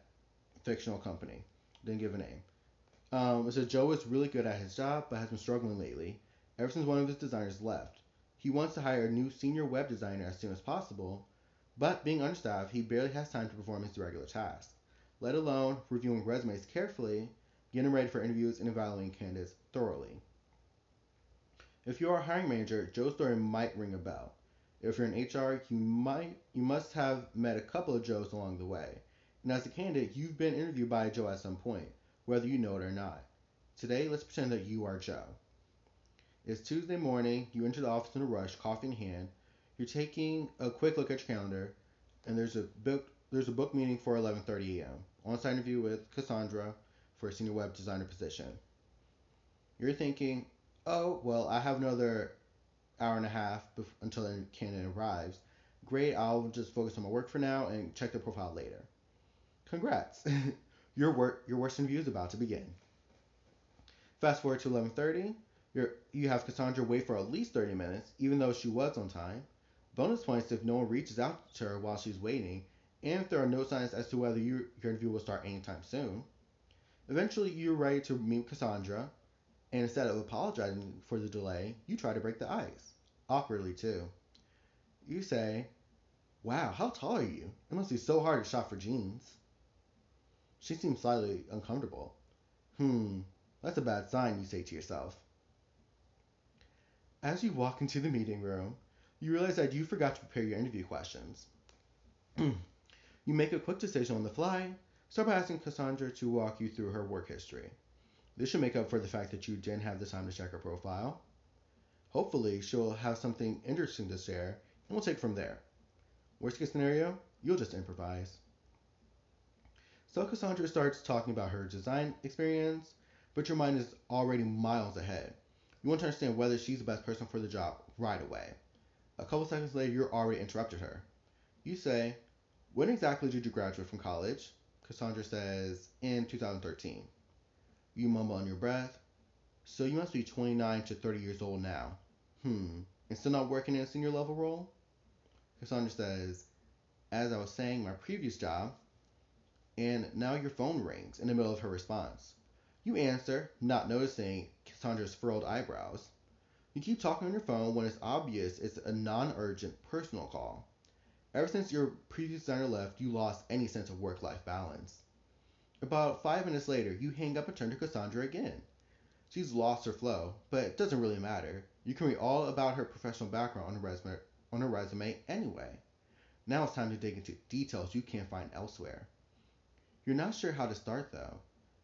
Speaker 1: fictional company." Didn't give a name. Um, it said Joe is really good at his job, but has been struggling lately. Ever since one of his designers left, he wants to hire a new senior web designer as soon as possible. But being understaffed, he barely has time to perform his regular tasks, let alone reviewing resumes carefully, getting ready for interviews, and evaluating candidates thoroughly. If you are a hiring manager, Joe's story might ring a bell. If you're in HR, you might you must have met a couple of Joes along the way. And as a candidate, you've been interviewed by a Joe at some point, whether you know it or not. Today, let's pretend that you are Joe. It's Tuesday morning, you enter the office in a rush, coffee in hand. You're taking a quick look at your calendar, and there's a book there's a book meeting for 11:30 a.m. On-site interview with Cassandra for a senior web designer position. You're thinking, oh, well, I have another hour and a half bef- until the candidate arrives. Great, I'll just focus on my work for now and check the profile later. Congrats, your work, your worst interview is about to begin. Fast forward to 11:30. You're, you have Cassandra wait for at least 30 minutes, even though she was on time. Bonus points if no one reaches out to her while she's waiting, and if there are no signs as to whether you, your interview will start anytime soon. Eventually, you're ready to meet Cassandra, and instead of apologizing for the delay, you try to break the ice. Awkwardly, too. You say, Wow, how tall are you? It must be so hard to shop for jeans. She seems slightly uncomfortable. Hmm, that's a bad sign, you say to yourself. As you walk into the meeting room, you realize that you forgot to prepare your interview questions. you make a quick decision on the fly, start by asking Cassandra to walk you through her work history. This should make up for the fact that you didn't have the time to check her profile. Hopefully, she'll have something interesting to share, and we'll take from there. Worst case scenario, you'll just improvise. So Cassandra starts talking about her design experience, but your mind is already miles ahead. You want to understand whether she's the best person for the job right away. A couple seconds later, you're already interrupted her. You say, When exactly did you graduate from college? Cassandra says, In 2013. You mumble under your breath, So you must be 29 to 30 years old now. Hmm, and still not working in a senior level role? Cassandra says, As I was saying, my previous job, and now your phone rings in the middle of her response. You answer, not noticing Cassandra's furrowed eyebrows. You keep talking on your phone when it's obvious it's a non urgent personal call. Ever since your previous designer left, you lost any sense of work life balance. About five minutes later, you hang up and turn to Cassandra again. She's lost her flow, but it doesn't really matter. You can read all about her professional background on her resume, on her resume anyway. Now it's time to dig into details you can't find elsewhere. You're not sure how to start though.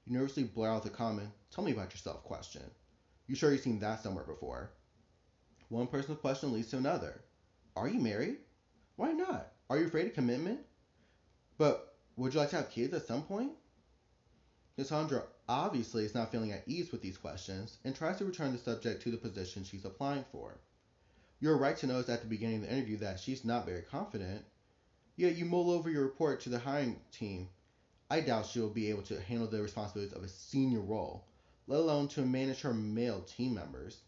Speaker 1: You nervously blare out the common, tell me about yourself question. You sure you've seen that somewhere before? One person's question leads to another. Are you married? Why not? Are you afraid of commitment? But would you like to have kids at some point? Cassandra obviously is not feeling at ease with these questions and tries to return the subject to the position she's applying for. You're right to notice at the beginning of the interview that she's not very confident, yet you mull over your report to the hiring team I doubt she'll be able to handle the responsibilities of a senior role, let alone to manage her male team members.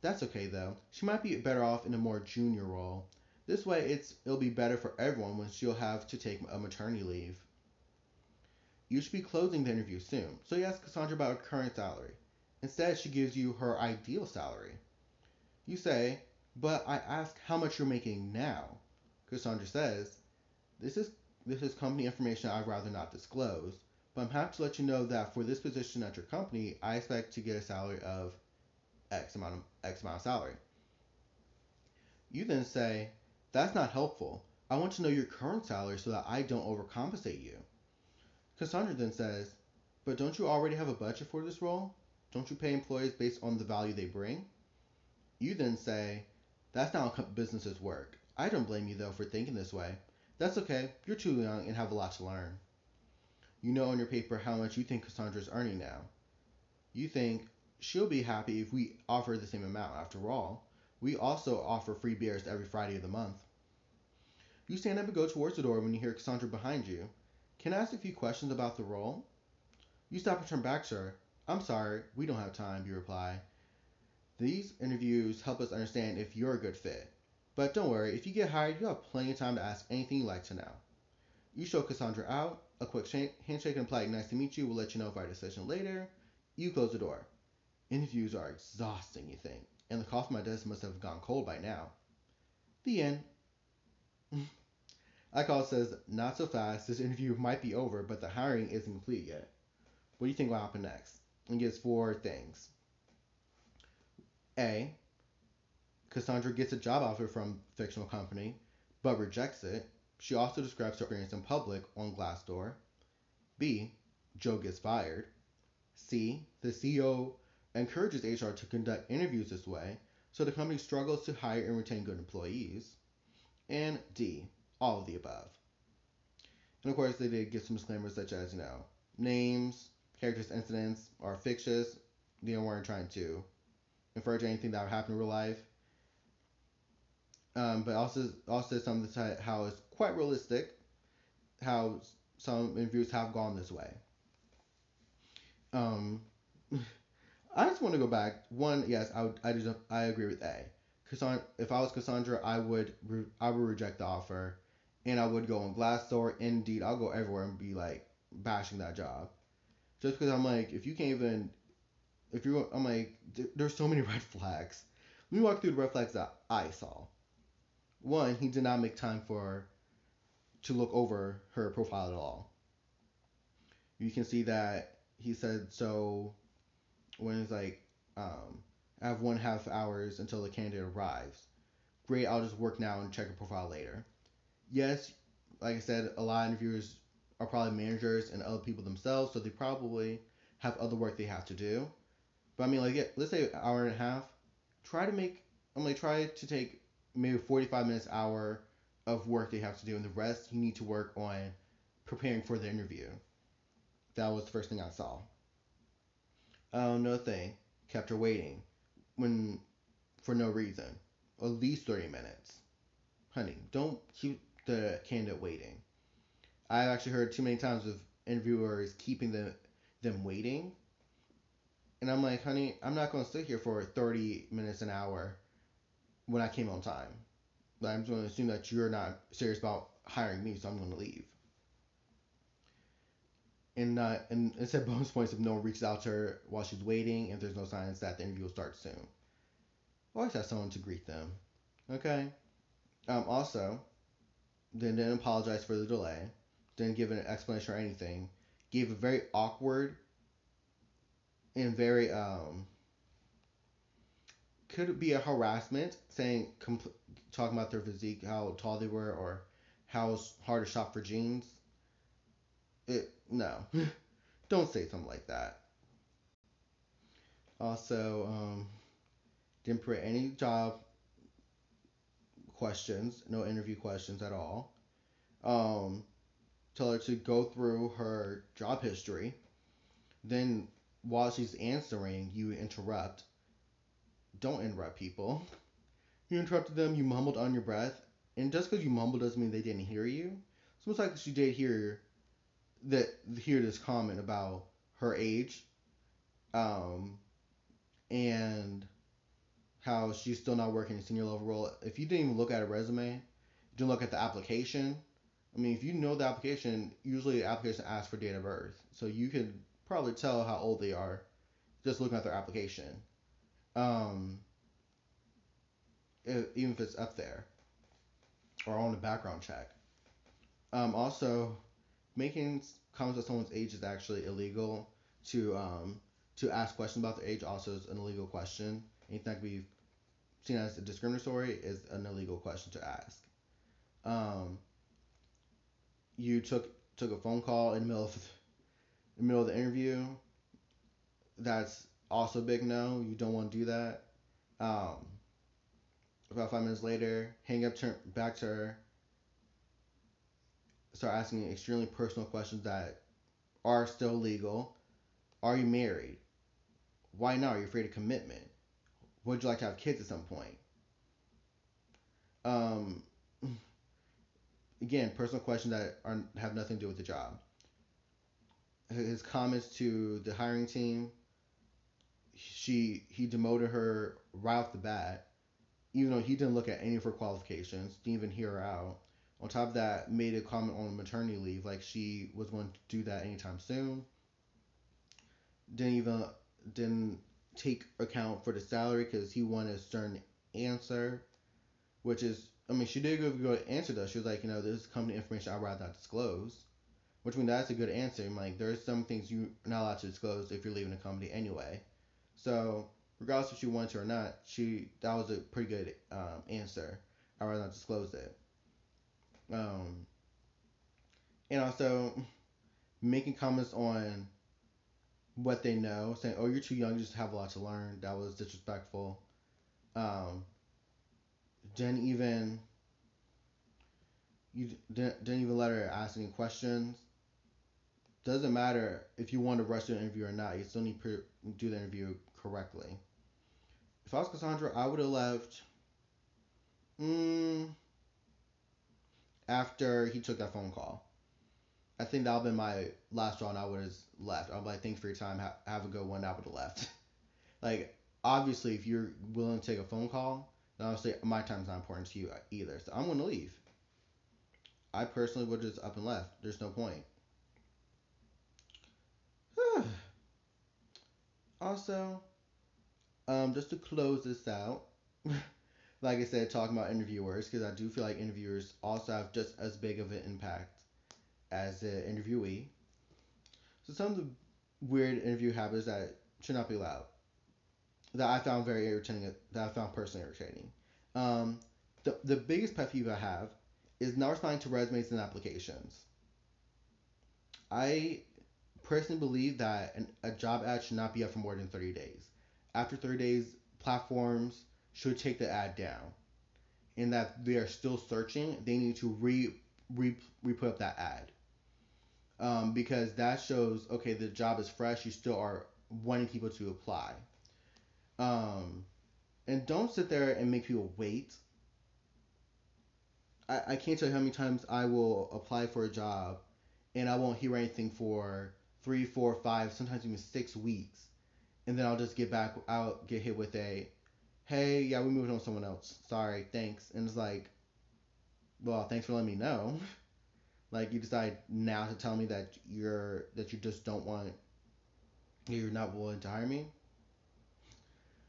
Speaker 1: That's okay though. She might be better off in a more junior role. This way it's it'll be better for everyone when she'll have to take a maternity leave. You should be closing the interview soon, so you ask Cassandra about her current salary. Instead, she gives you her ideal salary. You say, but I ask how much you're making now. Cassandra says, this is this is company information I'd rather not disclose, but I'm happy to let you know that for this position at your company, I expect to get a salary of X amount of X amount of salary. You then say, That's not helpful. I want to know your current salary so that I don't overcompensate you. Cassandra then says, But don't you already have a budget for this role? Don't you pay employees based on the value they bring? You then say, That's not how businesses work. I don't blame you though for thinking this way. That's okay. You're too young and have a lot to learn. You know on your paper how much you think Cassandra's earning now. You think she'll be happy if we offer the same amount. After all, we also offer free beers every Friday of the month. You stand up and go towards the door when you hear Cassandra behind you. Can I ask a few questions about the role? You stop and turn back, sir. I'm sorry, we don't have time, you reply. These interviews help us understand if you're a good fit. But don't worry, if you get hired, you'll have plenty of time to ask anything you'd like to know. You show Cassandra out, a quick handshake and polite nice to meet you we'll let you know of our decision later. You close the door. Interviews are exhausting, you think, and the coffee on my desk must have gone cold by now. The end. iCall says, not so fast. This interview might be over, but the hiring isn't complete yet. What do you think will happen next? And gives four things. A. Cassandra gets a job offer from fictional company, but rejects it. She also describes her experience in public on Glassdoor. B. Joe gets fired. C. The CEO encourages HR to conduct interviews this way, so the company struggles to hire and retain good employees. And D. All of the above. And of course, they did give some disclaimers such as, you know, names, characters, incidents are fictitious. They weren't trying to infer to anything that would happen in real life um, but also also some of the how it's quite realistic, how some interviews have gone this way. Um, I just want to go back. One, yes, I would, I just, I agree with A. Cassandra, if I was Cassandra, I would re, I would reject the offer, and I would go on Glassdoor, Indeed, I'll go everywhere and be like bashing that job, just because I'm like, if you can't even, if you, I'm like, there's so many red flags. Let me walk through the red flags that I saw one, he did not make time for to look over her profile at all. You can see that he said so when it's like, um, I have one half hours until the candidate arrives. Great, I'll just work now and check her profile later. Yes, like I said, a lot of interviewers are probably managers and other people themselves, so they probably have other work they have to do. But I mean, like, let's say an hour and a half, try to make I'm like try to take maybe 45 minutes hour of work they have to do and the rest you need to work on preparing for the interview. That was the first thing I saw. Um, another thing, kept her waiting when for no reason. At least 30 minutes. Honey, don't keep the candidate waiting. I've actually heard too many times of interviewers keeping the, them waiting. And I'm like, honey, I'm not to sit here for 30 minutes an hour when I came on time. I'm just to assume that you're not serious about hiring me, so I'm to leave. And uh, and it said bonus points if no one reaches out to her while she's waiting, and there's no signs that the interview will start soon. Always have someone to greet them. Okay. Um, also, then didn't apologize for the delay, didn't give an explanation or anything, gave a very awkward and very um could be a harassment saying compl- talking about their physique, how tall they were, or how hard to shop for jeans. It no, don't say something like that. Also, um, didn't put any job questions, no interview questions at all. Um, tell her to go through her job history. Then, while she's answering, you interrupt. Don't interrupt people. You interrupted them, you mumbled on your breath. And just because you mumbled doesn't mean they didn't hear you. It's almost like she did hear that hear this comment about her age, um, and how she's still not working a senior level role. If you didn't even look at a resume, you didn't look at the application. I mean, if you know the application, usually the application asks for date of birth, so you can probably tell how old they are just looking at their application. Um, if, even if it's up there or on the background check. Um, also, making comments on someone's age is actually illegal. To um, to ask questions about their age also is an illegal question. Anything that can be seen as discriminatory is an illegal question to ask. Um, you took took a phone call in the middle of the middle of the interview. That's also big no. You don't want to do that. Um, about five minutes later, hang up, turn back to her, start asking extremely personal questions that are still legal. Are you married? Why not? Are you afraid of commitment? Would you like to have kids at some point? Um, again, personal questions that are have nothing to do with the job. His comments to the hiring team. She he demoted her right off the bat, even though he didn't look at any of her qualifications, didn't even hear her out. On top of that, made a comment on maternity leave, like she was going to do that anytime soon. Didn't even didn't take account for the salary because he wanted a certain answer, which is, I mean, she did a good answer though. She was like, you know, this is company information I'd rather not disclose, which I mean that's a good answer. I'm like, there's some things you're not allowed to disclose if you're leaving the company anyway. So regardless if she wanted to or not, she that was a pretty good um, answer. I'd rather not disclose it. Um, and also making comments on what they know, saying, "Oh, you're too young, you just have a lot to learn." That was disrespectful. Um, didn't even you didn't, didn't even let her ask any questions. Doesn't matter if you want to rush the interview or not. You still need to do the interview correctly. If I was Cassandra, I would have left. Mm, after he took that phone call. I think that would have been my last one. I would have left. I'm like, thanks for your time. Ha- have a good one. I would have left. like, obviously, if you're willing to take a phone call, then obviously my time's not important to you either. So I'm to leave. I personally would just up and left. There's no point. also, um, just to close this out, like I said, talking about interviewers, because I do feel like interviewers also have just as big of an impact as the interviewee. So some of the weird interview habits that should not be allowed, that I found very irritating, that I found personally irritating. Um, the, the biggest pet peeve I have is not responding to resumes and applications. I personally believe that an, a job ad should not be up for more than 30 days. After 30 days, platforms should take the ad down, and that they are still searching. They need to re re re put up that ad. Um, because that shows okay the job is fresh. You still are wanting people to apply. Um, and don't sit there and make people wait. I, I can't tell you how many times I will apply for a job and I won't hear anything for three, four, five, sometimes even six weeks. And then I'll just get back, I'll get hit with a, hey, yeah, we moved on to someone else. Sorry, thanks. And it's like, well, thanks for letting me know. like you decide now to tell me that you're that you just don't want you're not willing to hire me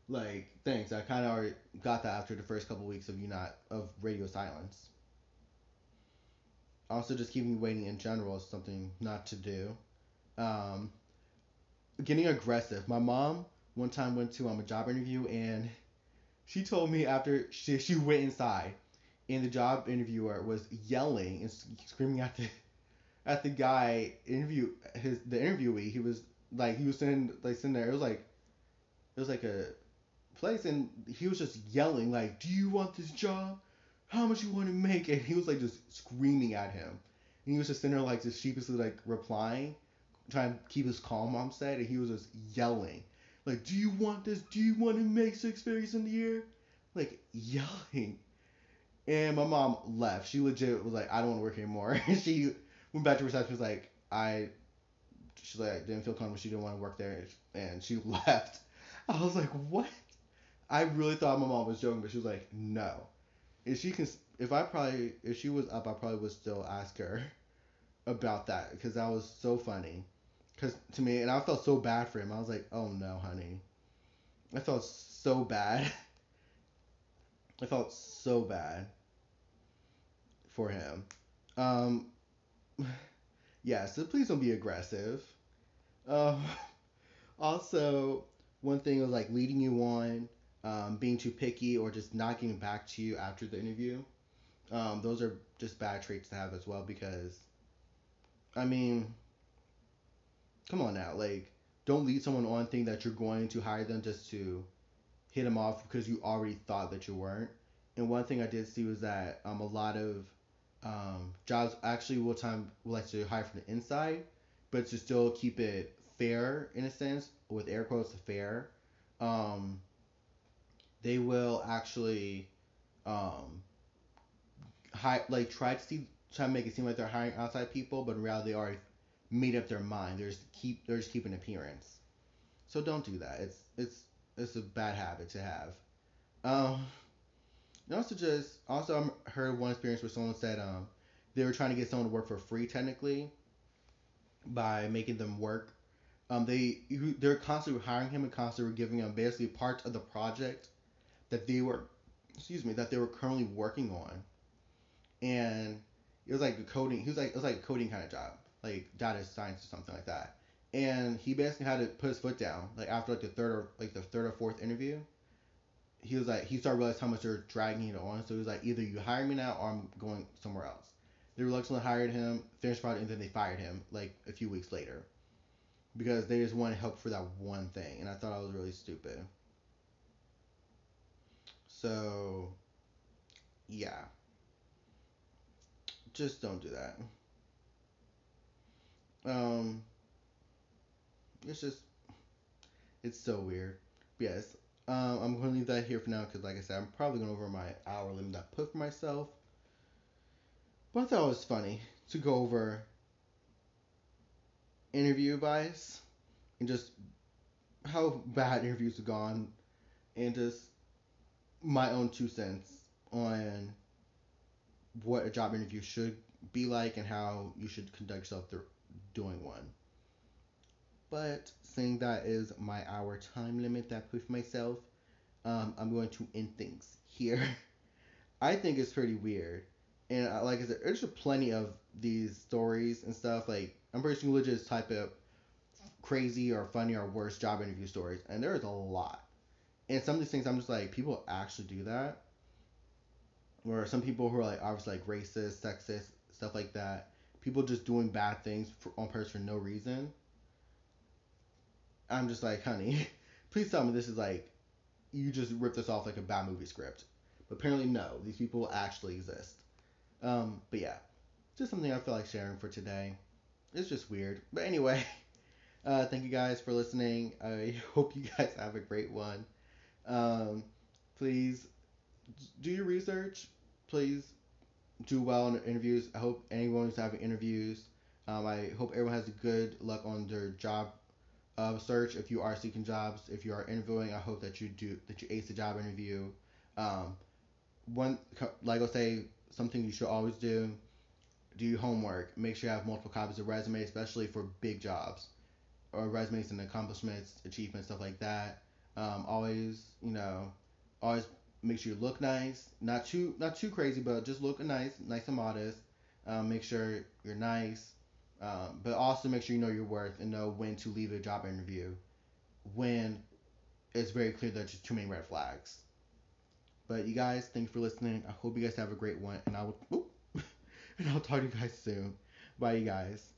Speaker 1: like thanks i kind of already got that after the first couple weeks of you not of radio silence also just keeping you waiting in general is something not to do um, getting aggressive my mom one time went to um, a job interview and she told me after she, she went inside and the job interviewer was yelling and screaming at the at the guy interview his the interviewee he was like he was sitting like sitting there it was like it was like a place and he was just yelling like, "Do you want this job? How much you want to make?" And he was like just screaming at him, and he was just sitting there like just sheepishly like replying, trying to keep his calm. Mom said, and he was just yelling like, "Do you want this? Do you want to make six figures in the year?" Like yelling. And my mom left. She legit was like, "I don't want to work anymore." she went back to reception. Was like, "I." She's like, didn't feel comfortable. She didn't want to work there, and she left. I was like, "What?" I really thought my mom was joking, but she was like, no. If she can, if I probably, if she was up, I probably would still ask her about that because that was so funny. Because to me, and I felt so bad for him. I was like, oh no, honey. I felt so bad. I felt so bad for him. Um, yeah, so please don't be aggressive. Um, also, one thing was like leading you on um, being too picky or just not getting back to you after the interview. Um, those are just bad traits to have as well because, I mean, come on now, like, don't lead someone on think that you're going to hire them just to hit them off because you already thought that you weren't. And one thing I did see was that um, a lot of um, jobs actually will time will like to hire from the inside, but to still keep it fair in a sense, with air quotes fair. Um, they will actually um, hi- like try to see try to make it seem like they're hiring outside people, but in reality they already made up their mind. They're just keep they're just keeping appearance. So don't do that. It's it's it's a bad habit to have. Um, and also just also I heard one experience where someone said um they were trying to get someone to work for free technically by making them work. Um, they they're constantly hiring him and constantly giving him basically parts of the project that they were excuse me that they were currently working on and it was like a coding he was like it was like a coding kind of job like data science or something like that. And he basically had to put his foot down like after like the third or like the third or fourth interview. He was like he started realizing how much they're dragging it on. So he was like either you hire me now or i'm going somewhere else. They reluctantly hired him finished project and then they fired him like a few weeks later. Because they just wanted help for that one thing and i thought i was really stupid. So, yeah. Just don't do that. Um, it's just, it's so weird. Yes. Um, I'm going to leave that here for now because, like I said, I'm probably going over my hour limit I put for myself. But I thought it was funny to go over interview advice and just how bad interviews have gone and just my own two cents on what a job interview should be like and how you should conduct yourself through doing one. But saying that is my hour time limit that I for myself, um, I'm going to end things here. I think it's pretty weird. And uh, like I said, there's plenty of these stories and stuff. Like, I'm pretty sure you just type up crazy or funny or worse job interview stories, and there's a lot and some of these things I'm just like, people actually do that. Or some people who are like obviously like racist, sexist, stuff like that. People just doing bad things for, on purpose for no reason. I'm just like, honey, please tell me this is like you just ripped this off like a bad movie script. But apparently, no, these people actually exist. Um, but yeah, just something I feel like sharing for today. It's just weird. But anyway, uh, thank you guys for listening. I hope you guys have a great one. Um, please do your research. Please do well in interviews. I hope anyone who's having interviews. Um, I hope everyone has good luck on their job uh, search. If you are seeking jobs, if you are interviewing, I hope that you do that you ace the job interview. Um, one like I say, something you should always do. Do your homework. Make sure you have multiple copies of resume, especially for big jobs, or resumes and accomplishments, achievements, stuff like that. Um, always, you know, always make sure you look nice. Not too not too crazy, but just look nice, nice and modest. Um, make sure you're nice, um, but also make sure you know your worth and know when to leave a job interview when it's very clear that there's too many red flags. But you guys, thanks for listening. I hope you guys have a great one, and I will, and I'll talk to you guys soon. Bye, you guys.